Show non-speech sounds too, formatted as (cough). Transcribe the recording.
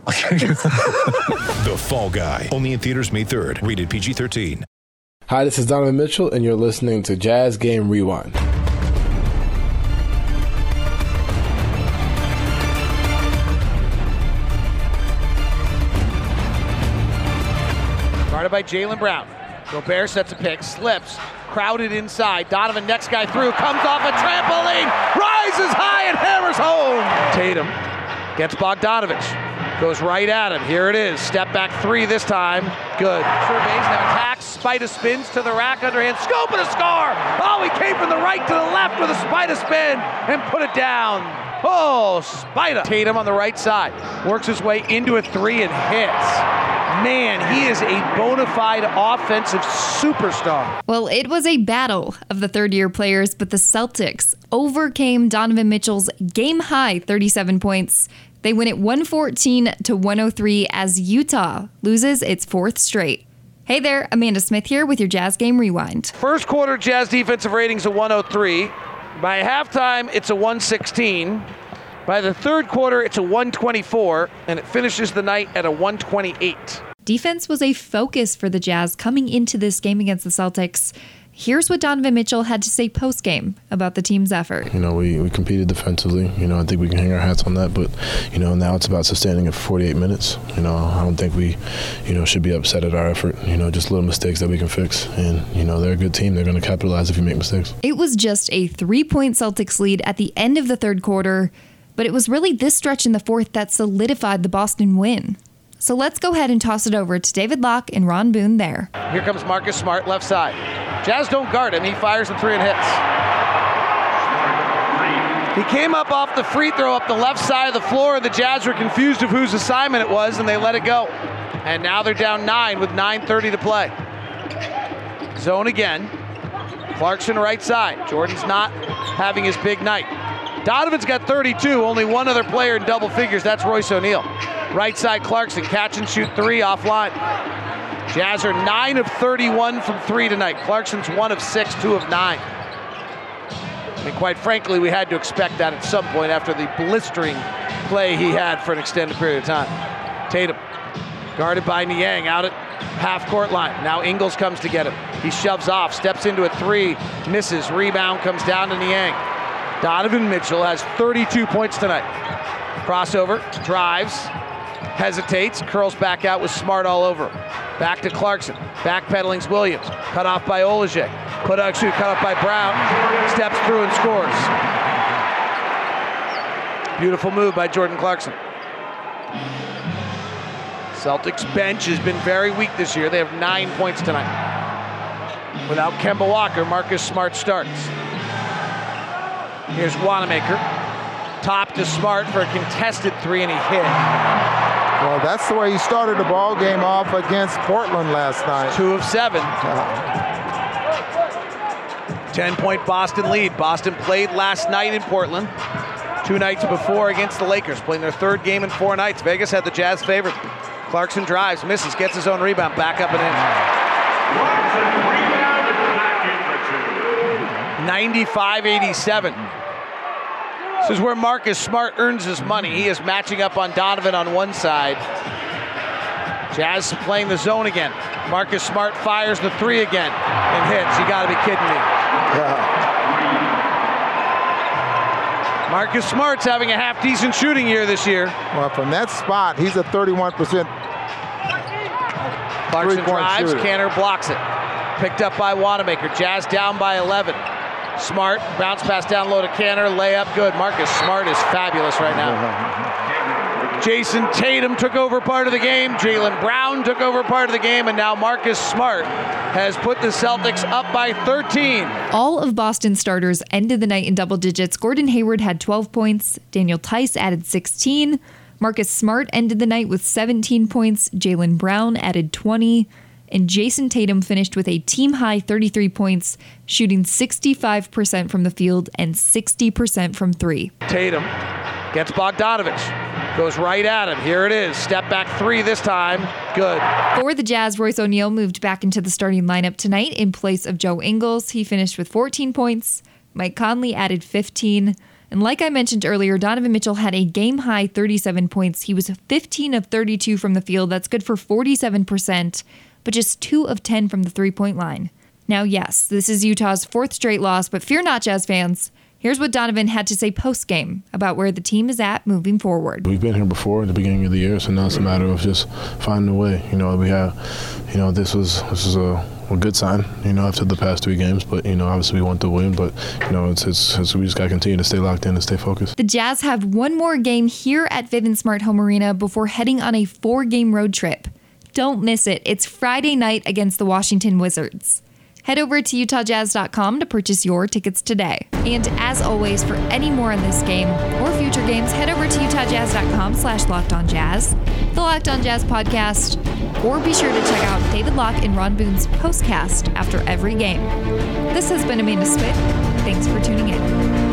(laughs) The Fall Guy. Only in theaters May 3rd. Rated PG-13. Hi, this is Donovan Mitchell, and you're listening to Jazz Game Rewind. Guarded by Jaylen Brown. Gobert sets a pick, slips, crowded inside. Donovan, next guy through, comes off a trampoline, rises high and hammers home. Tatum gets Bogdanovich, goes right at him. Here it is. Step back three this time. Good. Surveys now attacks. Spida spins to the rack, underhand scoop and a score. Oh, he came from the right to the left with a Spida spin and put it down. Oh, Spida. Tatum on the right side works his way into a three and hits. Man, he is a bona fide offensive superstar. Well, it was a battle of the third year players, but the Celtics overcame Donovan Mitchell's game high 37 points. They win it 114 to 103 as Utah loses its fourth straight. Hey there, Amanda Smith here with your Jazz Game Rewind. First quarter Jazz defensive ratings a 103. By halftime, it's a 116. By the third quarter, it's a 124, and it finishes the night at a 128. Defense was a focus for the Jazz coming into this game against the Celtics. Here's what Donovan Mitchell had to say post game about the team's effort. You know, we, we competed defensively. You know, I think we can hang our hats on that. But, you know, now it's about sustaining it for 48 minutes. You know, I don't think we, you know, should be upset at our effort. You know, just little mistakes that we can fix. And, you know, they're a good team. They're going to capitalize if you make mistakes. It was just a three point Celtics lead at the end of the third quarter, but it was really this stretch in the fourth that solidified the Boston win. So let's go ahead and toss it over to David Locke and Ron Boone there. Here comes Marcus Smart, left side. Jazz don't guard him. He fires the three and hits. He came up off the free throw up the left side of the floor, the Jazz were confused of whose assignment it was, and they let it go. And now they're down nine with 9.30 to play. Zone again. Clarkson right side. Jordan's not having his big night. Donovan's got 32, only one other player in double figures. That's Royce O'Neale. Right side Clarkson, catch and shoot three offline. Jazz are 9 of 31 from three tonight. Clarkson's 1 of 6, 2 of 9. And quite frankly, we had to expect that at some point after the blistering play he had for an extended period of time. Tatum, guarded by Niang, out at half court line. Now Ingles comes to get him. He shoves off, steps into a three, misses. Rebound comes down to Niang. Donovan Mitchell has 32 points tonight. Crossover, drives, hesitates, curls back out with Smart all over. Back to Clarkson. Backpedaling's Williams. Cut off by Ojeleye. Put out shoot, cut off by Brown. Steps through and scores. Beautiful move by Jordan Clarkson. Celtics bench has been very weak this year. They have nine points tonight. Without Kemba Walker, Marcus Smart starts. Here's Wanamaker. Top to Smart for a contested three, and he hit. Well, that's the way he started the ball game off against Portland last night. Two of seven. Uh-huh. 10 point Boston lead. Boston played last night in Portland. Two nights before against the Lakers, playing their third game in four nights. Vegas had the Jazz favored. Clarkson drives, misses, gets his own rebound, back up and in. 95 87. This is where Marcus Smart earns his money. He is matching up on Donovan on one side. Jazz playing the zone again. Marcus Smart fires the three again and hits. You got to be kidding me. (laughs) Marcus Smart's having a half decent shooting year this year. Well, from that spot, he's a 31% Clarkson drives, shooter. Kanter blocks it. Picked up by Wanamaker. Jazz down by 11. Smart, bounce pass down low to Kanter, layup good. Marcus Smart is fabulous right now. (laughs) Jayson Tatum took over part of the game. Jaylen Brown took over part of the game, and now Marcus Smart has put the Celtics up by 13. All of Boston's starters ended the night in double digits. Gordon Hayward had 12 points, Daniel Theis added 16, Marcus Smart ended the night with 17 points, Jaylen Brown added 20, and Jayson Tatum finished with a team high 33 points, shooting 65% from the field and 60% from three. Tatum gets Bogdanovich. Goes right at him. Here it is. Step back three this time. Good. For the Jazz, Royce O'Neale moved back into the starting lineup tonight in place of Joe Ingles. He finished with 14 points. Mike Conley added 15. And like I mentioned earlier, Donovan Mitchell had a game high 37 points. He was 15 of 32 from the field. That's good for 47%, but just 2 of 10 from the three point line. Now, yes, this is Utah's fourth straight loss, but fear not, Jazz fans. Here's what Donovan had to say post game about where the team is at moving forward. We've been here before at the beginning of the year, so now it's a matter of just finding a way. You know, we have, you know, this was this is a, a good sign. You know, after the past three games, but you know, obviously we want to win, but you know, it's it's, it's we just got to continue to stay locked in and stay focused. The Jazz have one more game here at Vivint Smart Home Arena before heading on a four-game road trip. Don't miss it. It's Friday night against the Washington Wizards. Head over to UtahJazz.com to purchase your tickets today. And as always, for any more on this game or future games, head over to UtahJazz.com slash Locked On Jazz, the Locked On Jazz podcast, or be sure to check out David Locke and Ron Boone's postcast after every game. This has been Amanda Smith. Thanks for tuning in.